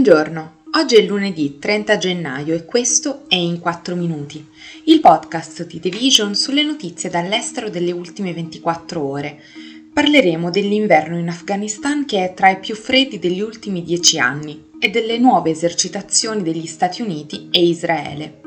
Buongiorno, oggi è lunedì 30 gennaio e questo è In 4 Minuti, il podcast di The Vision sulle notizie dall'estero delle ultime 24 ore. Parleremo dell'inverno in Afghanistan che è tra i più freddi degli ultimi 10 anni e delle nuove esercitazioni degli Stati Uniti e Israele.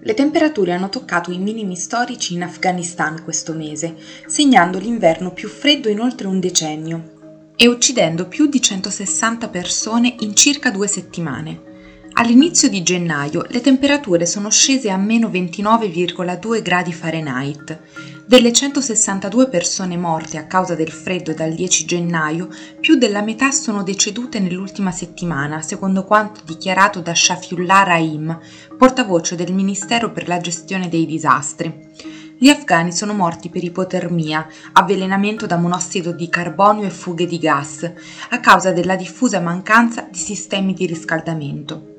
Le temperature hanno toccato i minimi storici in Afghanistan questo mese, segnando l'inverno più freddo in oltre un decennio, e uccidendo più di 160 persone in circa due settimane. All'inizio di gennaio le temperature sono scese a meno 29,2 gradi Fahrenheit. Delle 162 persone morte a causa del freddo dal 10 gennaio, più della metà sono decedute nell'ultima settimana, secondo quanto dichiarato da Shafiullah Rahim, portavoce del Ministero per la gestione dei disastri. Gli afghani sono morti per ipotermia, avvelenamento da monossido di carbonio e fughe di gas, a causa della diffusa mancanza di sistemi di riscaldamento.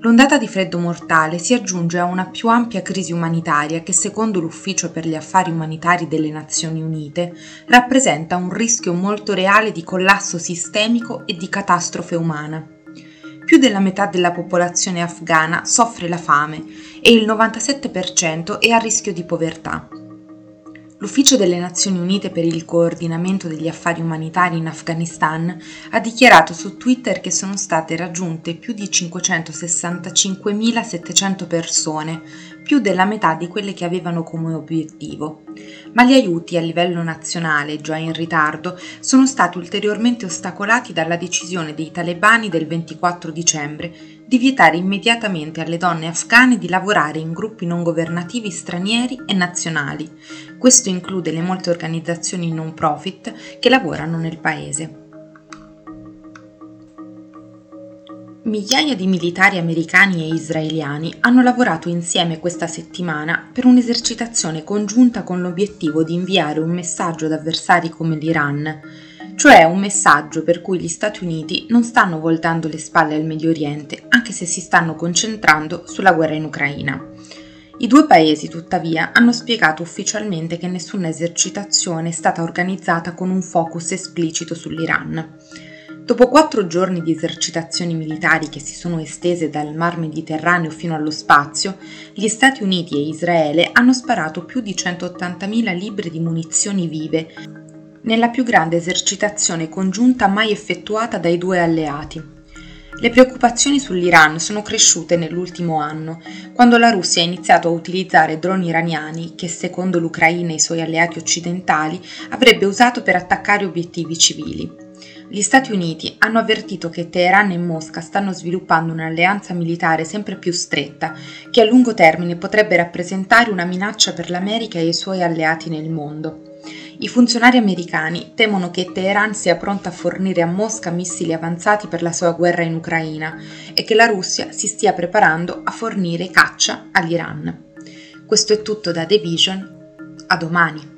L'ondata di freddo mortale si aggiunge a una più ampia crisi umanitaria che, secondo l'Ufficio per gli affari umanitari delle Nazioni Unite, rappresenta un rischio molto reale di collasso sistemico e di catastrofe umana più della metà della popolazione afghana soffre la fame e il 97% è a rischio di povertà. L'Ufficio delle Nazioni Unite per il coordinamento degli affari umanitari in Afghanistan ha dichiarato su Twitter che sono state raggiunte più di 565.700 persone, più della metà di quelle che avevano come obiettivo. Ma gli aiuti a livello nazionale, già in ritardo, sono stati ulteriormente ostacolati dalla decisione dei talebani del 24 dicembre di vietare immediatamente alle donne afghane di lavorare in gruppi non governativi stranieri e nazionali. Questo include le molte organizzazioni non profit che lavorano nel paese. Migliaia di militari americani e israeliani hanno lavorato insieme questa settimana per un'esercitazione congiunta con l'obiettivo di inviare un messaggio ad avversari come l'Iran, cioè un messaggio per cui gli Stati Uniti non stanno voltando le spalle al Medio Oriente, anche se si stanno concentrando sulla guerra in Ucraina. I due paesi, tuttavia, hanno spiegato ufficialmente che nessuna esercitazione è stata organizzata con un focus esplicito sull'Iran. Dopo quattro giorni di esercitazioni militari che si sono estese dal Mar Mediterraneo fino allo spazio, gli Stati Uniti e Israele hanno sparato più di 180.000 libbre di munizioni vive nella più grande esercitazione congiunta mai effettuata dai due alleati. Le preoccupazioni sull'Iran sono cresciute nell'ultimo anno, quando la Russia ha iniziato a utilizzare droni iraniani che, secondo l'Ucraina e i suoi alleati occidentali, avrebbe usato per attaccare obiettivi civili. Gli Stati Uniti hanno avvertito che Teheran e Mosca stanno sviluppando un'alleanza militare sempre più stretta, che a lungo termine potrebbe rappresentare una minaccia per l'America e i suoi alleati nel mondo. I funzionari americani temono che Teheran sia pronta a fornire a Mosca missili avanzati per la sua guerra in Ucraina e che la Russia si stia preparando a fornire caccia all'Iran. Questo è tutto da The Vision. A domani.